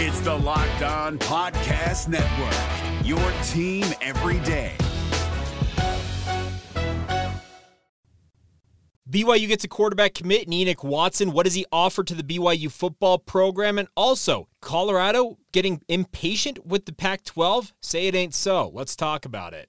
It's the Locked On Podcast Network, your team every day. BYU gets a quarterback commit in Enoch Watson. What does he offer to the BYU football program? And also, Colorado getting impatient with the Pac 12? Say it ain't so. Let's talk about it.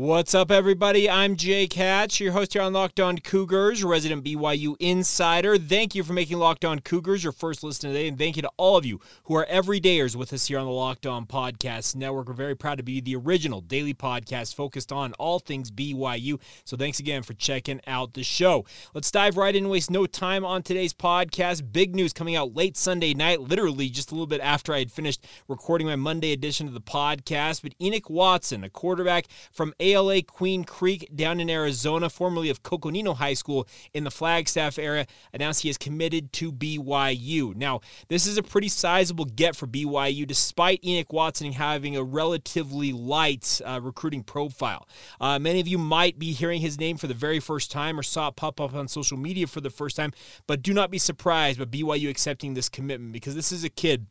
What's up, everybody? I'm Jake Hatch, your host here on Locked On Cougars, resident BYU insider. Thank you for making Locked On Cougars your first listen today, and thank you to all of you who are everydayers with us here on the Locked On Podcast Network. We're very proud to be the original daily podcast focused on all things BYU. So thanks again for checking out the show. Let's dive right in waste no time on today's podcast. Big news coming out late Sunday night, literally just a little bit after I had finished recording my Monday edition of the podcast. But Enoch Watson, a quarterback from ALA Queen Creek down in Arizona, formerly of Coconino High School in the Flagstaff area, announced he is committed to BYU. Now, this is a pretty sizable get for BYU, despite Enoch Watson having a relatively light uh, recruiting profile. Uh, many of you might be hearing his name for the very first time or saw it pop up on social media for the first time, but do not be surprised by BYU accepting this commitment because this is a kid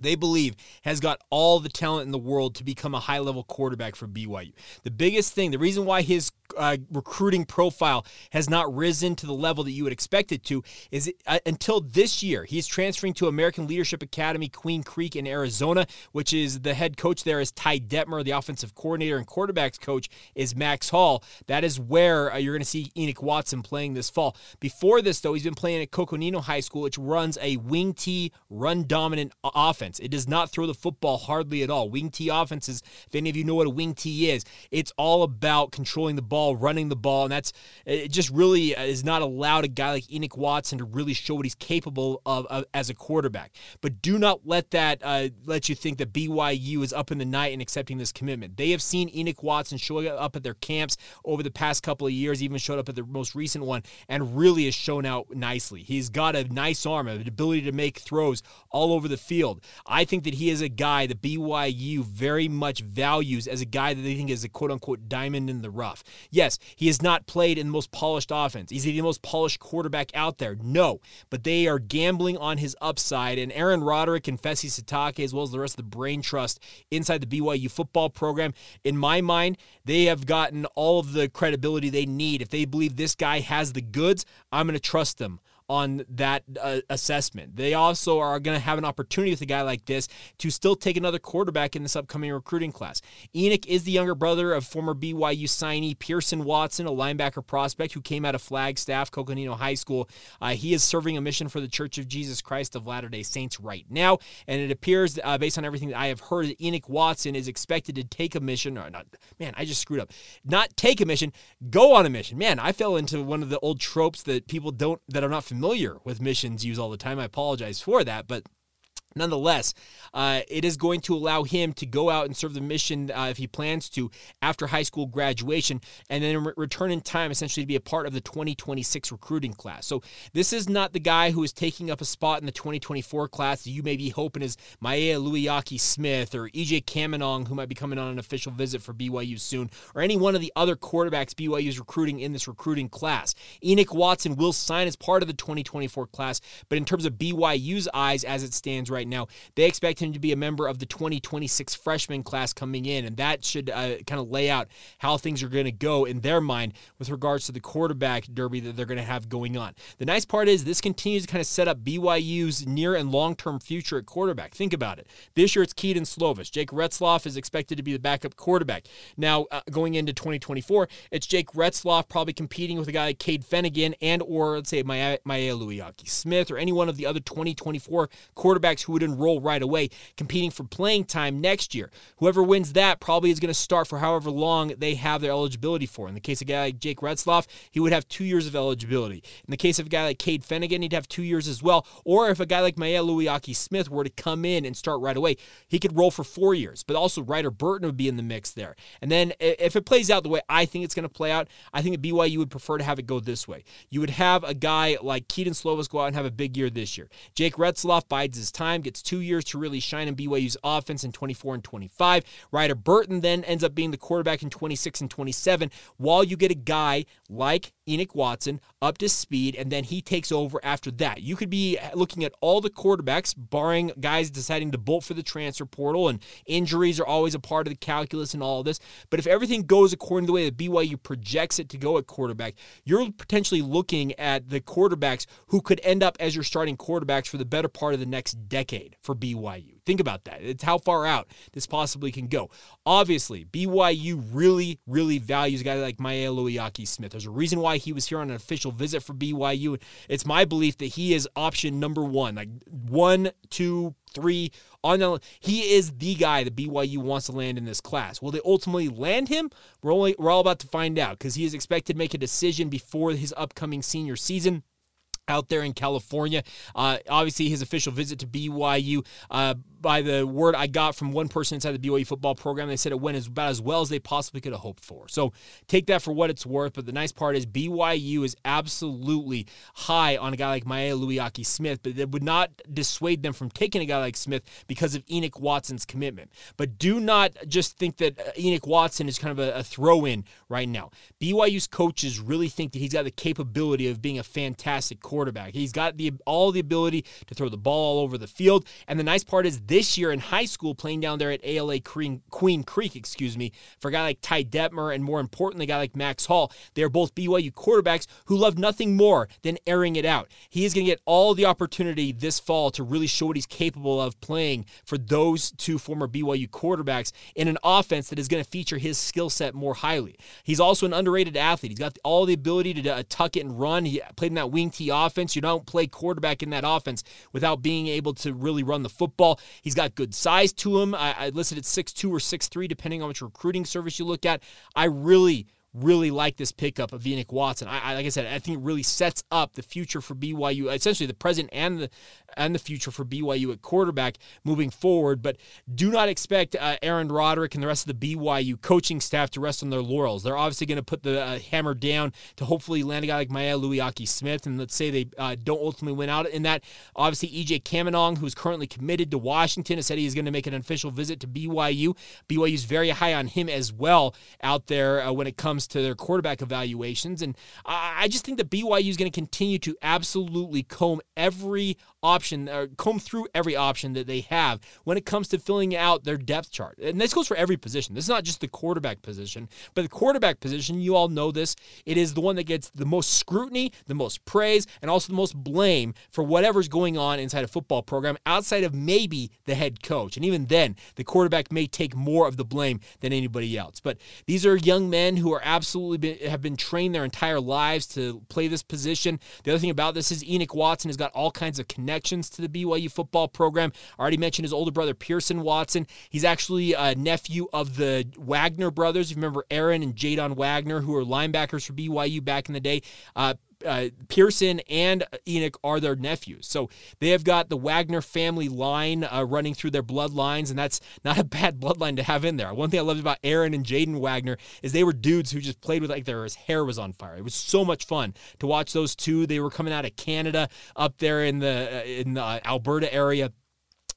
they believe has got all the talent in the world to become a high level quarterback for BYU. The biggest thing, the reason why his uh, recruiting profile has not risen to the level that you would expect it to is it, uh, until this year he's transferring to American Leadership Academy Queen Creek in Arizona, which is the head coach there is Ty Detmer, the offensive coordinator and quarterbacks coach is Max Hall. That is where uh, you're going to see Enoch Watson playing this fall. Before this though, he's been playing at Coconino High School, which runs a wing T run dominant offense. It does not throw the football hardly at all. Wing T offenses, if any of you know what a wing T is, it's all about controlling the ball, running the ball, and that's it. Just really is not allowed a guy like Enoch Watson to really show what he's capable of, of as a quarterback. But do not let that uh, let you think that BYU is up in the night and accepting this commitment. They have seen Enoch Watson showing up at their camps over the past couple of years, even showed up at the most recent one, and really has shown out nicely. He's got a nice arm, an ability to make throws all over the field. I think that he is a guy that BYU very much values as a guy that they think is a quote unquote diamond in the rough. Yes, he has not played in the most polished offense. Is he the most polished quarterback out there? No, but they are gambling on his upside. And Aaron Roderick and Fesi Sitake, as well as the rest of the brain trust inside the BYU football program, in my mind, they have gotten all of the credibility they need. If they believe this guy has the goods, I'm going to trust them on that uh, assessment. They also are going to have an opportunity with a guy like this to still take another quarterback in this upcoming recruiting class. Enoch is the younger brother of former BYU signee Pearson Watson, a linebacker prospect who came out of Flagstaff, Coconino High School. Uh, he is serving a mission for the Church of Jesus Christ of Latter day Saints right now, and it appears, uh, based on everything that I have heard, that Enoch Watson is expected to take a mission, or not, man, I just screwed up. Not take a mission, go on a mission. Man, I fell into one of the old tropes that people don't, that are not familiar familiar with missions used all the time. I apologize for that, but Nonetheless, uh, it is going to allow him to go out and serve the mission uh, if he plans to after high school graduation and then re- return in time essentially to be a part of the 2026 recruiting class. So, this is not the guy who is taking up a spot in the 2024 class that you may be hoping is Maya Luiaki Smith or EJ Caminong, who might be coming on an official visit for BYU soon, or any one of the other quarterbacks BYU is recruiting in this recruiting class. Enoch Watson will sign as part of the 2024 class, but in terms of BYU's eyes as it stands right right now. They expect him to be a member of the 2026 freshman class coming in, and that should uh, kind of lay out how things are going to go in their mind with regards to the quarterback derby that they're going to have going on. The nice part is this continues to kind of set up BYU's near and long term future at quarterback. Think about it. This year it's Kedon Slovis. Jake Retzloff is expected to be the backup quarterback. Now, uh, going into 2024, it's Jake Retzloff probably competing with a guy like Cade Fennegan and or let's say Maya, Maya Smith or any one of the other 2024 quarterbacks who would enroll right away, competing for playing time next year. Whoever wins that probably is going to start for however long they have their eligibility for. In the case of a guy like Jake Retzloff, he would have two years of eligibility. In the case of a guy like Cade Fennegan, he'd have two years as well. Or if a guy like Maya Luiaki Smith were to come in and start right away, he could roll for four years. But also Ryder Burton would be in the mix there. And then if it plays out the way I think it's going to play out, I think at BYU would prefer to have it go this way. You would have a guy like Kedon Slovis go out and have a big year this year. Jake Retzloff bides his time, gets two years to really shine in BYU's offense in 24 and 25. Ryder Burton then ends up being the quarterback in 26 and 27, while you get a guy like Enoch Watson up to speed, and then he takes over after that. You could be looking at all the quarterbacks, barring guys deciding to bolt for the transfer portal, and injuries are always a part of the calculus and all of this. But if everything goes according to the way that BYU projects it to go at quarterback, you're potentially looking at the quarterbacks who could end up as your starting quarterbacks for the better part of the next decade for BYU. Think about that. It's how far out this possibly can go. Obviously, BYU really, really values a guy like Maya Luiaki Smith. There's a reason why he was here on an official visit for BYU. It's my belief that he is option number one, like one, two, three on the he is the guy that BYU wants to land in this class. Will they ultimately land him? We're only we're all about to find out because he is expected to make a decision before his upcoming senior season out there in California. Uh, obviously, his official visit to BYU. Uh, by the word I got from one person inside the BYU football program, they said it went as about as well as they possibly could have hoped for. So take that for what it's worth. But the nice part is BYU is absolutely high on a guy like Maya Luiaki Smith, but it would not dissuade them from taking a guy like Smith because of Enoch Watson's commitment. But do not just think that uh, Enoch Watson is kind of a, a throw in right now. BYU's coaches really think that he's got the capability of being a fantastic quarterback. He's got the all the ability to throw the ball all over the field. And the nice part is this year in high school, playing down there at ALA Queen, Queen Creek, excuse me, for a guy like Ty Detmer and more importantly, a guy like Max Hall, they are both BYU quarterbacks who love nothing more than airing it out. He is going to get all the opportunity this fall to really show what he's capable of playing for those two former BYU quarterbacks in an offense that is going to feature his skill set more highly. He's also an underrated athlete. He's got all the ability to uh, tuck it and run. He played in that wing T offense. You don't play quarterback in that offense without being able to really run the football. He's got good size to him. I, I listed at 6'2 or 6'3, depending on which recruiting service you look at. I really really like this pickup of Enoch Watson. I, I, like I said, I think it really sets up the future for BYU, essentially the present and the and the future for BYU at quarterback moving forward. But do not expect uh, Aaron Roderick and the rest of the BYU coaching staff to rest on their laurels. They're obviously going to put the uh, hammer down to hopefully land a guy like Maya Luiaki Smith. And let's say they uh, don't ultimately win out in that. Obviously, EJ Caminong, who's currently committed to Washington, has said he is going to make an official visit to BYU. BYU is very high on him as well out there uh, when it comes to their quarterback evaluations. And I just think that BYU is going to continue to absolutely comb every option or comb through every option that they have when it comes to filling out their depth chart. And this goes for every position. This is not just the quarterback position, but the quarterback position, you all know this, it is the one that gets the most scrutiny, the most praise, and also the most blame for whatever's going on inside a football program outside of maybe the head coach. And even then, the quarterback may take more of the blame than anybody else. But these are young men who are absolutely been, have been trained their entire lives to play this position. The other thing about this is Enoch Watson has got all kinds of connections to the BYU football program. I already mentioned his older brother, Pearson Watson. He's actually a nephew of the Wagner brothers. If you remember Aaron and Jadon Wagner, who were linebackers for BYU back in the day. Uh, uh, Pearson and Enoch are their nephews. So they have got the Wagner family line uh, running through their bloodlines, and that's not a bad bloodline to have in there. One thing I loved about Aaron and Jaden Wagner is they were dudes who just played with like their hair was on fire. It was so much fun to watch those two. They were coming out of Canada up there in the uh, in the Alberta area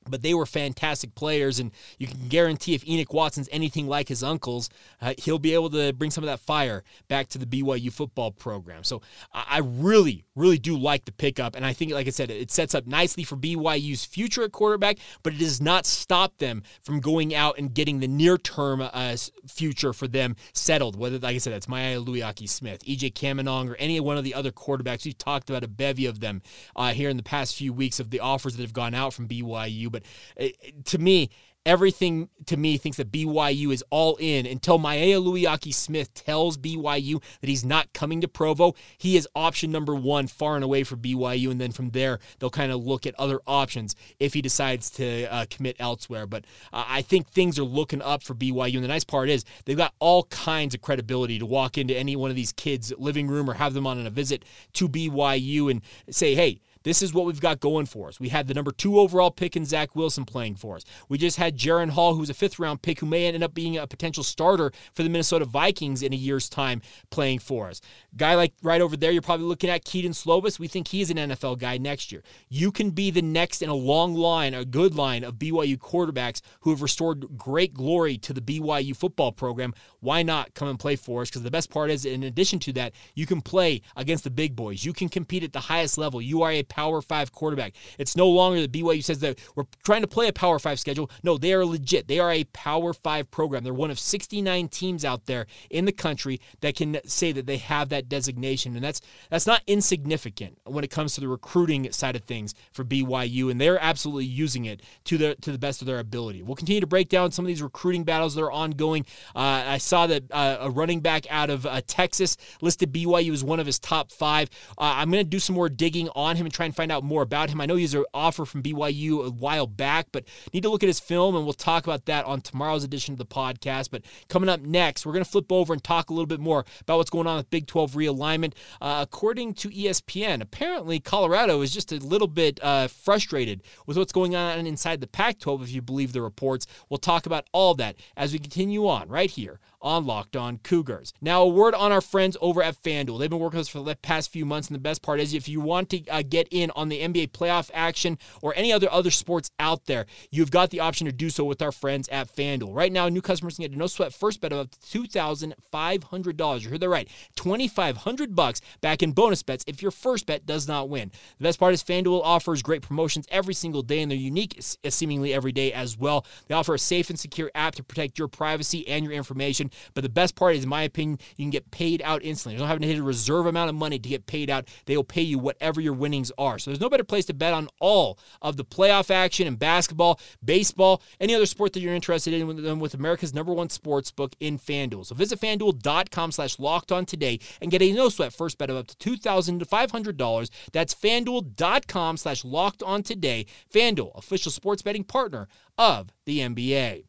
but they were fantastic players, and you can guarantee if Enoch Watson's anything like his uncles, uh, he'll be able to bring some of that fire back to the BYU football program. So I really, really do like the pickup, and I think, like I said, it sets up nicely for BYU's future at quarterback, but it does not stop them from going out and getting the near-term uh, future for them settled. Whether, like I said, that's Maya Luiaki Smith, EJ Caminong, or any one of the other quarterbacks. We've talked about a bevy of them uh, here in the past few weeks of the offers that have gone out from BYU, but but uh, to me, everything to me thinks that BYU is all in until Maya Luiaki Smith tells BYU that he's not coming to Provo. He is option number one, far and away for BYU, and then from there they'll kind of look at other options if he decides to uh, commit elsewhere. But uh, I think things are looking up for BYU, and the nice part is they've got all kinds of credibility to walk into any one of these kids' living room or have them on a visit to BYU and say, hey, this is what we've got going for us. We had the number two overall pick in Zach Wilson playing for us. We just had Jaren Hall, who's a fifth round pick, who may end up being a potential starter for the Minnesota Vikings in a year's time playing for us. Guy like right over there, you're probably looking at Kedon Slovis. We think he's an NFL guy next year. You can be the next in a long line, a good line of BYU quarterbacks who have restored great glory to the BYU football program. Why not come and play for us? Because the best part is, in addition to that, you can play against the big boys. You can compete at the highest level. You are a Power Five quarterback. It's no longer that BYU says that we're trying to play a Power Five schedule. No, they are legit. They are a Power Five program. They're one of 69 teams out there in the country that can say that they have that designation, and that's that's not insignificant when it comes to the recruiting side of things for BYU, and they're absolutely using it to the to the best of their ability. We'll continue to break down some of these recruiting battles that are ongoing. Uh, I saw that uh, a running back out of uh, Texas listed BYU as one of his top five. Uh, I'm going to do some more digging on him and try and find out more about him. I know he's an offer from BYU a while back, but need to look at his film, and we'll talk about that on tomorrow's edition of the podcast. But coming up next, we're going to flip over and talk a little bit more about what's going on with Big 12 realignment. Uh, according to ESPN, apparently Colorado is just a little bit uh, frustrated with what's going on inside the Pac 12, if you believe the reports. We'll talk about all that as we continue on right here on Locked On Cougars. Now, a word on our friends over at FanDuel. They've been working with us for the past few months, and the best part is if you want to uh, get in on the NBA playoff action or any other other sports out there, you've got the option to do so with our friends at FanDuel. Right now, new customers can get a no sweat first bet of up to $2,500. You heard that right. 2500 bucks back in bonus bets if your first bet does not win. The best part is FanDuel offers great promotions every single day, and they're unique seemingly every day as well. They offer a safe and secure app to protect your privacy and your information. But the best part is, in my opinion, you can get paid out instantly. You don't have to hit a reserve amount of money to get paid out. They will pay you whatever your winnings are. So there's no better place to bet on all of the playoff action in basketball, baseball, any other sport that you're interested in with America's number one sports book in FanDuel. So visit fanduel.com slash locked on today and get a no sweat first bet of up to $2,500. That's fanduel.com slash locked on today. FanDuel, official sports betting partner of the NBA.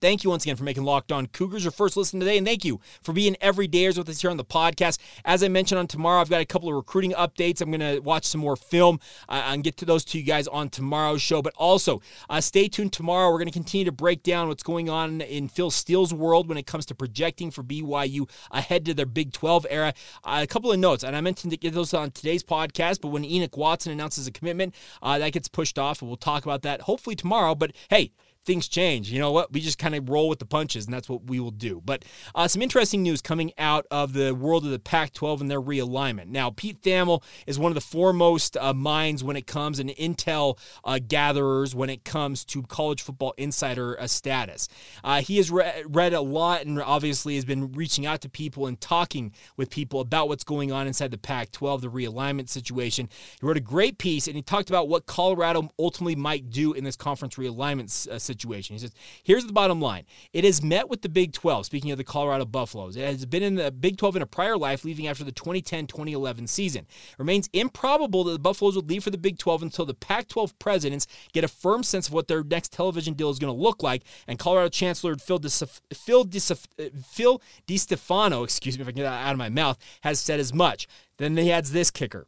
Thank you once again for making Locked On Cougars your first listen today, and thank you for being every everydayers with us here on the podcast. As I mentioned on tomorrow, I've got a couple of recruiting updates. I'm going to watch some more film uh, and get to those to you guys on tomorrow's show. But also, uh, stay tuned tomorrow. We're going to continue to break down what's going on in Phil Steele's world when it comes to projecting for BYU ahead to their Big 12 era. Uh, a couple of notes, and I mentioned to get those on today's podcast, but when Enoch Watson announces a commitment, uh, that gets pushed off, and we'll talk about that hopefully tomorrow. But hey, things change. You know what? We just kind of roll with the punches, and that's what we will do. But uh, some interesting news coming out of the world of the Pac 12 and their realignment. Now, Pete Thamel is one of the foremost uh, minds when it comes and intel uh, gatherers when it comes to college football insider uh, status. Uh, he has re- read a lot and obviously has been reaching out to people and talking with people about what's going on inside the Pac 12, the realignment situation. He wrote a great piece and he talked about what Colorado ultimately might do in this conference realignment situation uh, situation. He says, here's the bottom line. It has met with the Big 12, speaking of the Colorado Buffaloes. It has been in the Big 12 in a prior life, leaving after the 2010 2011 season. It remains improbable that the Buffaloes would leave for the Big 12 until the Pac 12 presidents get a firm sense of what their next television deal is going to look like. And Colorado Chancellor Phil, DiStefano, excuse me if I get that out of my mouth, has said as much. Then he adds this kicker.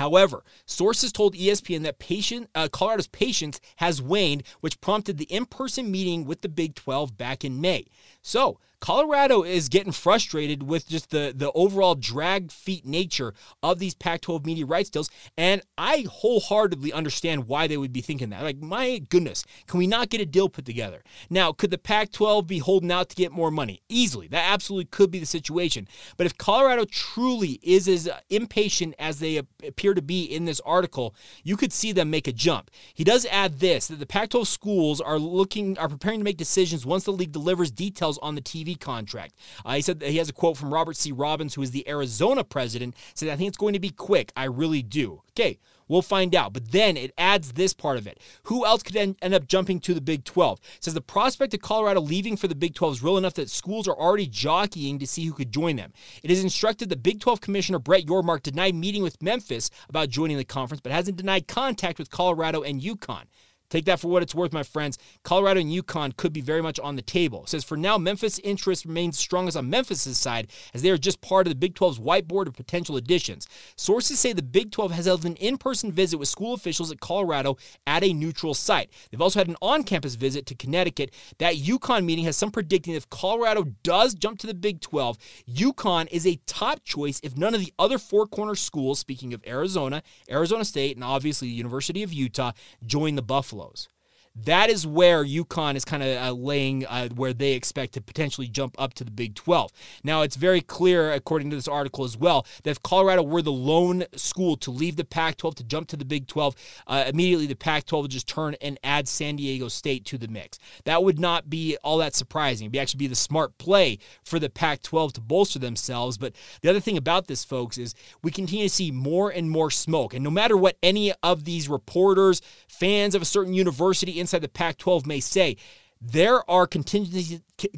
However, sources told ESPN that patient, uh, Colorado's patience has waned, which prompted the in person meeting with the Big 12 back in May. So Colorado is getting frustrated with just the, the overall drag feet nature of these Pac 12 media rights deals. And I wholeheartedly understand why they would be thinking that. Like, my goodness, can we not get a deal put together? Now, could the Pac 12 be holding out to get more money? Easily. That absolutely could be the situation. But if Colorado truly is as impatient as they appear to be in this article, you could see them make a jump. He does add this that the Pac 12 schools are looking, are preparing to make decisions once the league delivers details on the TV contract. Uh, he said he has a quote from Robert C. Robbins, who is the Arizona president, said, I think it's going to be quick. I really do. Okay, we'll find out. But then it adds this part of it. Who else could end, up jumping to the Big 12? It says the prospect of Colorado leaving for the Big 12 is real enough that schools are already jockeying to see who could join them. It is instructed that Big 12 Commissioner Brett Yormark denied meeting with Memphis about joining the conference, but hasn't denied contact with Colorado and UConn. Take that for what it's worth, my friends. Colorado and UConn could be very much on the table. It says for now, Memphis' interest remains strongest on Memphis' side as they are just part of the Big 12's whiteboard of potential additions. Sources say the Big 12 has held an in person visit with school officials at Colorado at a neutral site. They've also had an on campus visit to Connecticut. That UConn meeting has some predicting if Colorado does jump to the Big 12, UConn is a top choice if none of the other four corner schools, speaking of Arizona, Arizona State, and obviously the University of Utah, join the Buffalo. Buffaloes. That is where UConn is kind of uh, laying uh, where they expect to potentially jump up to the Big 12. Now, it's very clear, according to this article as well, that if Colorado were the lone school to leave the Pac 12 to jump to the Big 12, uh, immediately the Pac 12 would just turn and add San Diego State to the mix. That would not be all that surprising. It would actually be the smart play for the Pac 12 to bolster themselves. But the other thing about this, folks, is we continue to see more and more smoke. And no matter what any of these reporters, fans of a certain university, inside the Pac 12 may say, there are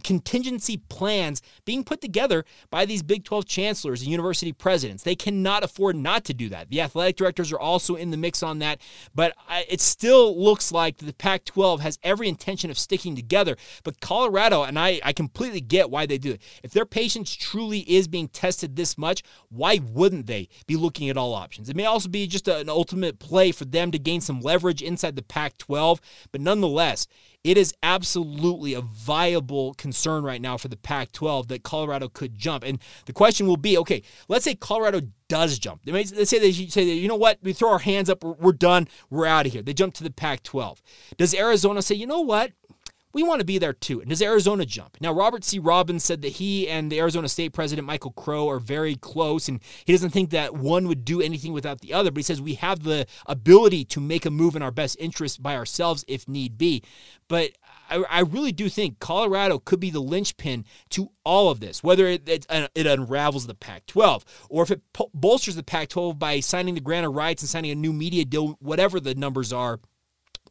contingency contingency plans being put together by these Big 12 chancellors and university presidents. They cannot afford not to do that. The athletic directors are also in the mix on that, but it still looks like the Pac 12 has every intention of sticking together. But Colorado, and I, I completely get why they do it. If their patience truly is being tested this much, why wouldn't they be looking at all options? It may also be just an ultimate play for them to gain some leverage inside the Pac 12, but nonetheless, it is absolutely a viable concern right now for the Pac 12 that Colorado could jump. And the question will be okay, let's say Colorado does jump. They may, Let's say they say, that you know what, we throw our hands up, we're done, we're out of here. They jump to the Pac 12. Does Arizona say, you know what? we want to be there too. And does Arizona jump? Now, Robert C. Robbins said that he and the Arizona State president, Michael Crow, are very close, and he doesn't think that one would do anything without the other, but he says we have the ability to make a move in our best interest by ourselves if need be. But I, I really do think Colorado could be the linchpin to all of this, whether it, it, it unravels the Pac 12 or if it po- bolsters the Pac 12 by signing the grant of rights and signing a new media deal, whatever the numbers are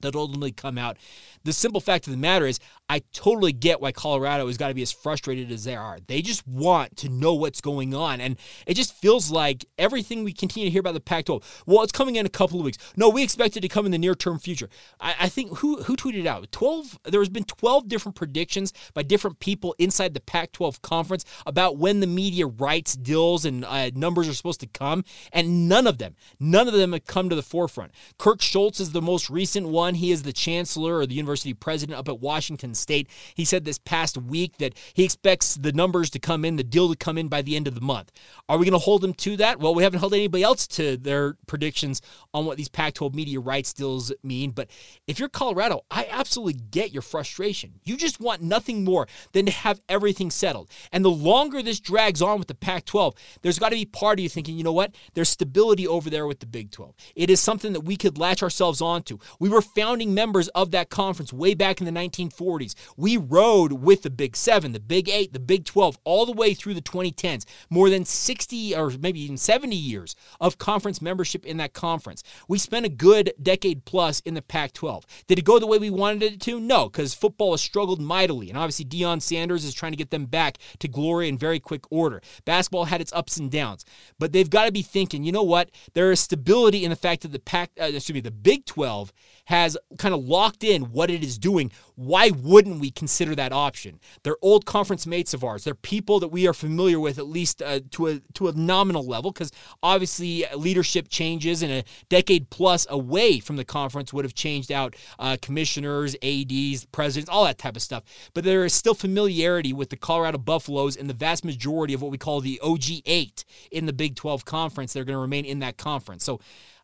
that ultimately come out. The simple fact of the matter is, I totally get why Colorado has got to be as frustrated as they are. They just want to know what's going on. And it just feels like everything we continue to hear about the Pac 12, well, it's coming in a couple of weeks. No, we expect it to come in the near term future. I, I think who, who tweeted out? 12, there's been 12 different predictions by different people inside the Pac 12 conference about when the media rights deals and uh, numbers are supposed to come. And none of them, none of them have come to the forefront. Kirk Schulz is the most recent one. He is the chancellor or the university president up at Washington State. He said this past week that he expects the numbers to come in, the deal to come in by the end of the month. Are we going to hold them to that? Well, we haven't held anybody else to their predictions on what these Pac 12 media rights deals mean. But if you're Colorado, I absolutely get your frustration. You just want nothing more than to have everything settled. And the longer this drags on with the Pac 12, there's got to be part of you thinking, you know what? There's stability over there with the Big 12. It is something that we could latch ourselves onto. We were founding members of that conference way back in the 1940s. We rode with the Big Seven, the Big Eight, the Big 12, all the way through the 2010s. More than 60 or maybe even 70 years of conference membership in that conference. We spent a good decade plus in the Pac 12. Did it go the way we wanted it to? No, because football has struggled mightily. And obviously, Deion Sanders is trying to get them back to glory in very quick order. Basketball had its ups and downs. But they've got to be thinking, you know what? There is stability in the fact that the Pac, uh, excuse me, the Big 12 has kind of locked in what it is doing, why wouldn't we consider that option? They're old conference mates of ours. They're people that we are familiar with at least uh, to a to a nominal level because obviously leadership changes and a decade plus away from the conference would have changed out uh, commissioners, ads, presidents, all that type of stuff. But there is still familiarity with the Colorado Buffaloes and the vast majority of what we call the OG eight in the Big 12 conference. They're going to remain in that conference. So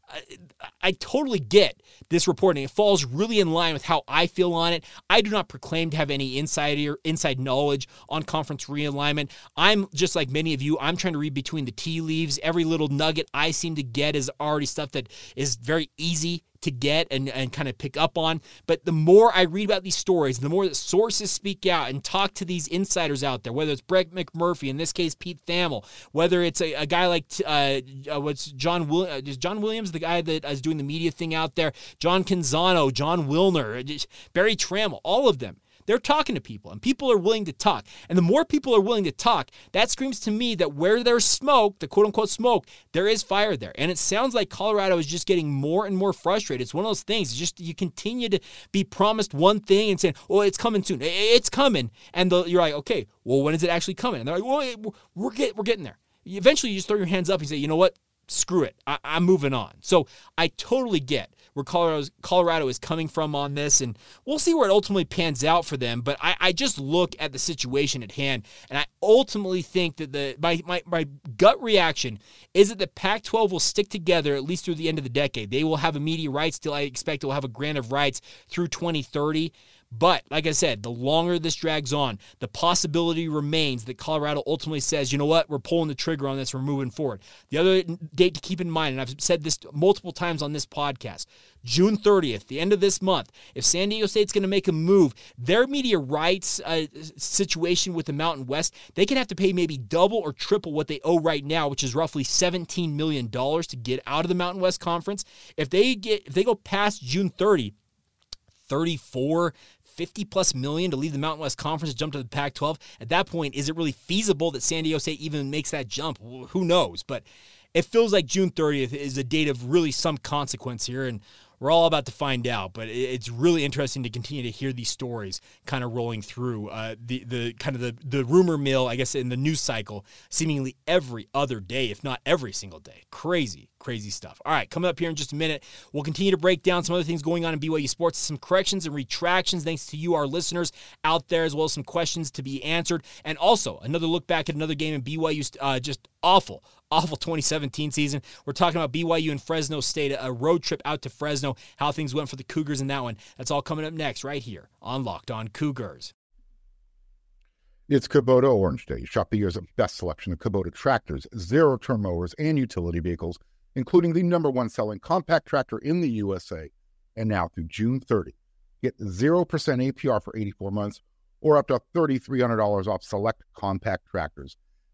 I, I totally get this reporting. It falls really in line with how I feel on it. I do not proclaim to have any insider inside knowledge on conference realignment. I'm just like many of you. I'm trying to read between the tea leaves. Every little nugget I seem to get is already stuff that is very easy to get and, and kind of pick up on. But the more I read about these stories, the more that sources speak out and talk to these insiders out there, whether it's Brett McMurphy, in this case Pete Thamel, whether it's a, a guy like uh, uh, what's John Will- uh, is John Williams, the guy that is doing the media thing out there, John Canzano, John Wilner, Berry Tramel, all of them they're talking to people and people are willing to talk. And the more people are willing to talk, that screams to me that where there's smoke, the quote unquote smoke, there is fire there. And it sounds like Colorado is just getting more and more frustrated. It's one of those things. Just you continue to be promised one thing and saying, oh, it's coming soon. It's coming. And the, you're like, okay, well, when is it actually coming? And they're like, well, we're, get, we're getting there. Eventually, you just throw your hands up and say, you know what? Screw it. I, I'm moving on. So I totally get where Colorado's, Colorado is coming from on this, and we'll see where it ultimately pans out for them. But I, I just look at the situation at hand, and I ultimately think that the my, my, my gut reaction is that the Pac 12 will stick together at least through the end of the decade. They will have immediate rights till I expect it will have a grant of rights through 2030. But like I said, the longer this drags on, the possibility remains that Colorado ultimately says, you know what, we're pulling the trigger on this, we're moving forward. The other date to keep in mind, and I've said this multiple times on this podcast, June 30th, the end of this month, if San Diego State's going to make a move, their media rights uh, situation with the Mountain West, they could have to pay maybe double or triple what they owe right now, which is roughly $17 million to get out of the Mountain West Conference. If they get if they go past June 30, 34 50 plus million to leave the Mountain West Conference to jump to the Pac 12. At that point, is it really feasible that San Diego State even makes that jump? Who knows? But it feels like June 30th is a date of really some consequence here. And we're all about to find out, but it's really interesting to continue to hear these stories kind of rolling through uh, the the kind of the the rumor mill, I guess, in the news cycle, seemingly every other day, if not every single day. Crazy, crazy stuff. All right, coming up here in just a minute, we'll continue to break down some other things going on in BYU sports, some corrections and retractions, thanks to you, our listeners out there, as well as some questions to be answered, and also another look back at another game in BYU's uh, just awful, awful 2017 season. We're talking about BYU and Fresno State, a road trip out to Fresno, how things went for the Cougars in that one. That's all coming up next, right here on Locked On Cougars. It's Kubota Orange Day. Shop the year's best selection of Kubota tractors, zero turn mowers, and utility vehicles, including the number one selling compact tractor in the USA. And now through June 30, get 0% APR for 84 months or up to $3,300 off select compact tractors.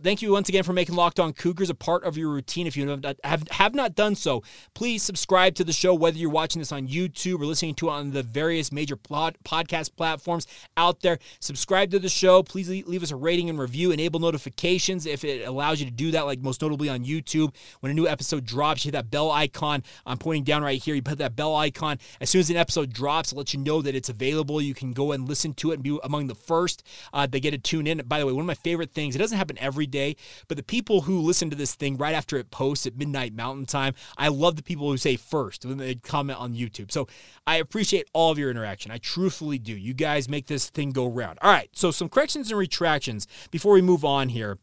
Thank you once again for making Locked On Cougars a part of your routine. If you have, have, have not done so, please subscribe to the show, whether you're watching this on YouTube or listening to it on the various major pod, podcast platforms out there. Subscribe to the show. Please leave us a rating and review. Enable notifications if it allows you to do that, like most notably on YouTube. When a new episode drops, you hit that bell icon. I'm pointing down right here. You put that bell icon. As soon as an episode drops, it lets you know that it's available. You can go and listen to it and be among the first uh, that get to tune in. By the way, one of my favorite things, it doesn't happen every day, but the people who listen to this thing right after it posts at midnight mountain time, I love the people who say first when they comment on YouTube. So I appreciate all of your interaction. I truthfully do. You guys make this thing go round. All right, so some corrections and retractions before we move on here.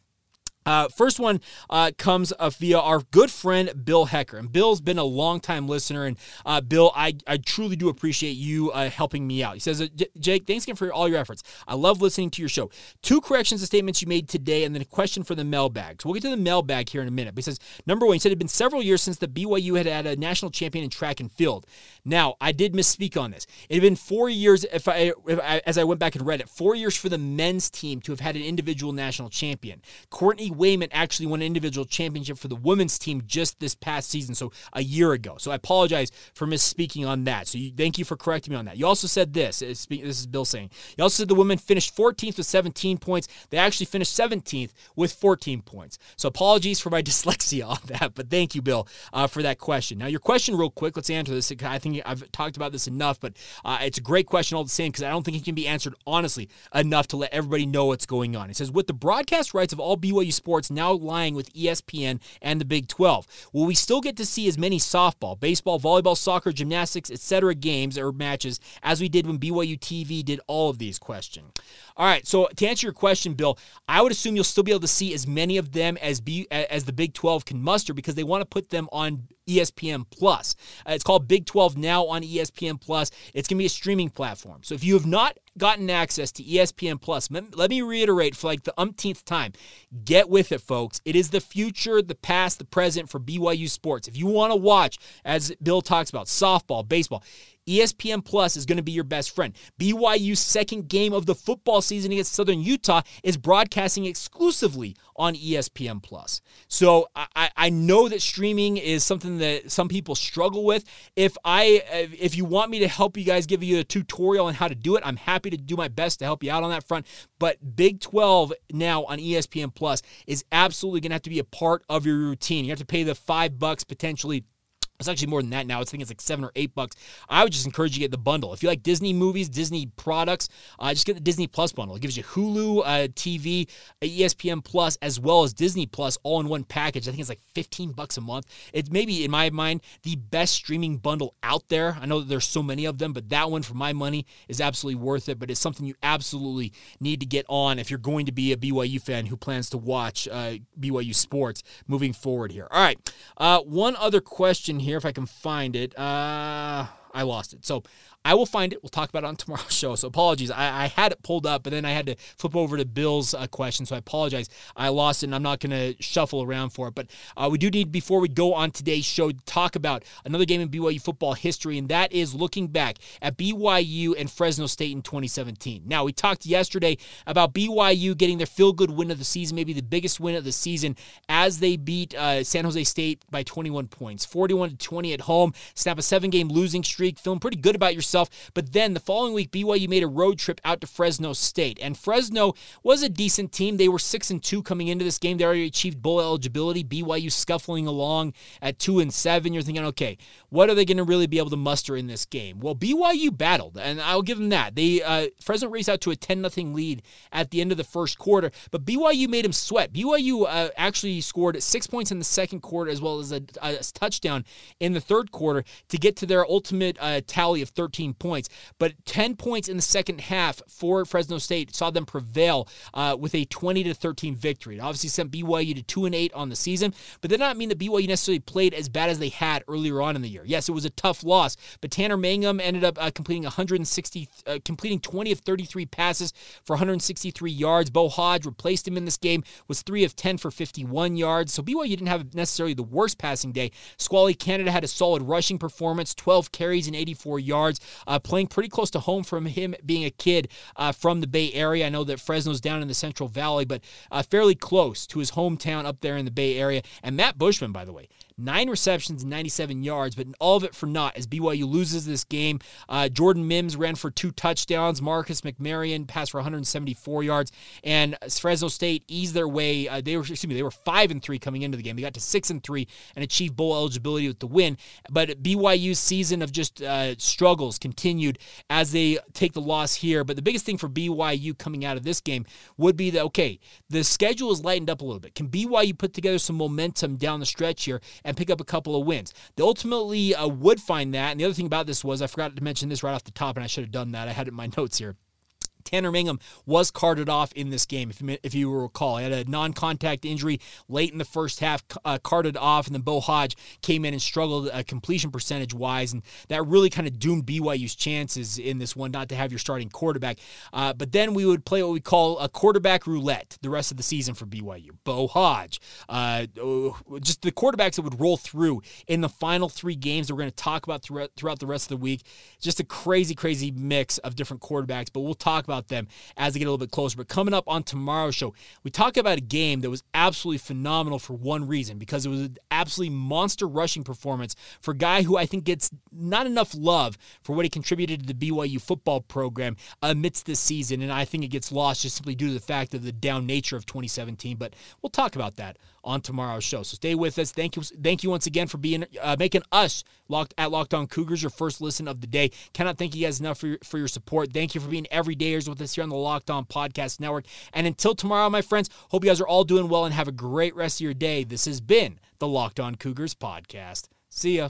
Uh, first one uh, comes uh, via our good friend Bill Hecker. And Bill's been a long-time listener. And uh, Bill, I, I truly do appreciate you uh, helping me out. He says, Jake, thanks again for all your efforts. I love listening to your show. Two corrections to statements you made today, and then a question for the mailbag. So we'll get to the mailbag here in a minute. But he says, number one, he said it had been several years since the BYU had had a national champion in track and field. Now, I did misspeak on this. It had been four years, if I, if I, as I went back and read it, four years for the men's team to have had an individual national champion. Courtney Wayment actually won an individual championship for the women's team just this past season, so a year ago. So I apologize for misspeaking on that. So you, thank you for correcting me on that. You also said this. This is Bill saying. You also said the women finished 14th with 17 points. They actually finished 17th with 14 points. So apologies for my dyslexia on that, but thank you, Bill, uh, for that question. Now your question, real quick. Let's answer this. I think I've talked about this enough, but uh, it's a great question all the same because I don't think it can be answered honestly enough to let everybody know what's going on. It says, with the broadcast rights of all BYU sports now lying with ESPN and the Big 12, will we still get to see as many softball, baseball, volleyball, soccer, gymnastics, etc. games or matches as we did when BYU TV did all of these? Question. All right, so to answer your question, Bill, I would assume you'll still be able to see as many of them as B, as the Big 12 can muster because they want to put them on ESPN Plus. Uh, it's called Big 12 now on ESPN Plus. It's going to be a streaming platform. So if you have not gotten access to ESPN Plus, let me reiterate for like the umpteenth time get with it, folks. It is the future, the past, the present for BYU sports. If you want to watch, as Bill talks about, softball, baseball, ESPN Plus is going to be your best friend. BYU's second game of the football season against Southern Utah is broadcasting exclusively on ESPN Plus. So I, I know that streaming is something that some people struggle with. If I if you want me to help you guys give you a tutorial on how to do it, I'm happy to do my best to help you out on that front. But Big 12 now on ESPN Plus is absolutely going to have to be a part of your routine. You have to pay the five bucks potentially it's actually more than that now. I think it's like seven or eight bucks. I would just encourage you to get the bundle. If you like Disney movies, Disney products, uh, just get the Disney Plus bundle. It gives you Hulu, uh, TV, ESPN Plus, as well as Disney Plus all in one package. I think it's like 15 bucks a month. It's maybe, in my mind, the best streaming bundle out there. I know that there's so many of them, but that one, for my money, is absolutely worth it. But it's something you absolutely need to get on if you're going to be a BYU fan who plans to watch uh, BYU sports moving forward here. All right. Uh, one other question here if I can find it. Uh, I lost it. So I will find it. We'll talk about it on tomorrow's show. So apologies. I, I had it pulled up, but then I had to flip over to Bill's uh, question. So I apologize. I lost it, and I'm not going to shuffle around for it. But uh, we do need, before we go on today's show, to talk about another game in BYU football history, and that is looking back at BYU and Fresno State in 2017. Now, we talked yesterday about BYU getting their feel good win of the season, maybe the biggest win of the season, as they beat uh, San Jose State by 21 points, 41 to 20 at home, snap a seven game losing streak, feeling pretty good about yourself yourself. But then the following week, BYU made a road trip out to Fresno State, and Fresno was a decent team. They were six and two coming into this game. They already achieved bowl eligibility. BYU scuffling along at two and seven. You're thinking, okay, what are they going to really be able to muster in this game? Well, BYU battled, and I'll give them that. They uh, Fresno raced out to a 10 0 lead at the end of the first quarter, but BYU made them sweat. BYU uh, actually scored six points in the second quarter as well as a, a touchdown in the third quarter to get to their ultimate uh, tally of 13 13 points. But 10 points in the second half for Fresno State saw them prevail uh, with a 20 to 13 victory. It obviously sent BYU to 2 and 8 on the season, but did not mean that BYU necessarily played as bad as they had earlier on in the year. Yes, it was a tough loss, but Tanner Mangum ended up uh, completing 160, uh, completing 20 of 33 passes for 163 yards. Beau Hoge replaced him in this game, was 3 of 10 for 51 yards. So BYU didn't have necessarily the worst passing day. Squally Canada had a solid rushing performance, 12 carries and 84 yards uh, playing pretty close to home from him being a kid uh, from the Bay Area. I know that Fresno's down in the Central Valley, but uh, fairly close to his hometown up there in the Bay Area. And Matt Bushman, by the way, nine receptions, 97 yards, but all of it for naught as BYU loses this game. Uh, Jordan Mims ran for two touchdowns. Marcus McMaryion passed for 174 yards, and Fresno State eased their way. Uh, they were excuse me, they were five and three coming into the game. They got to six and three and achieved bowl eligibility with the win. But BYU's season of just uh, struggles continued as they take the loss here. But the biggest thing for BYU coming out of this game would be that okay, the schedule is lightened up a little bit. Can BYU put together some momentum down the stretch here? And pick up a couple of wins. They ultimately uh, would find that. And the other thing about this was, I forgot to mention this right off the top, and I should have done that. I had it in my notes here. Tanner Mangum was carted off in this game, if you, if you recall. He had a non contact injury late in the first half, uh, carted off, and then Beau Hoge came in and struggled uh, completion percentage wise. And that really kind of doomed BYU's chances in this one not to have your starting quarterback. Uh, but then we would play what we call a quarterback roulette the rest of the season for BYU. Beau Hoge, uh, just the quarterbacks that would roll through in the final three games that we're going to talk about throughout, throughout the rest of the week. Just a crazy, crazy mix of different quarterbacks, but we'll talk about them as they get a little bit closer. But coming up on tomorrow's show, we talk about a game that was absolutely phenomenal for one reason because it was an absolutely monster rushing performance for a guy who I think gets not enough love for what he contributed to the BYU football program amidst this season. And I think it gets lost just simply due to the fact of the down nature of 2017. But we'll talk about that on tomorrow's show. So stay with us. Thank you, thank you once again for being uh, making us locked at Locked On Cougars your first listen of the day. Cannot thank you guys enough for your, for your support. Thank you for being everydayers with us here on the Locked On Podcast Network. And until tomorrow, my friends, hope you guys are all doing well and have a great rest of your day. This has been the Locked On Cougars podcast. See ya.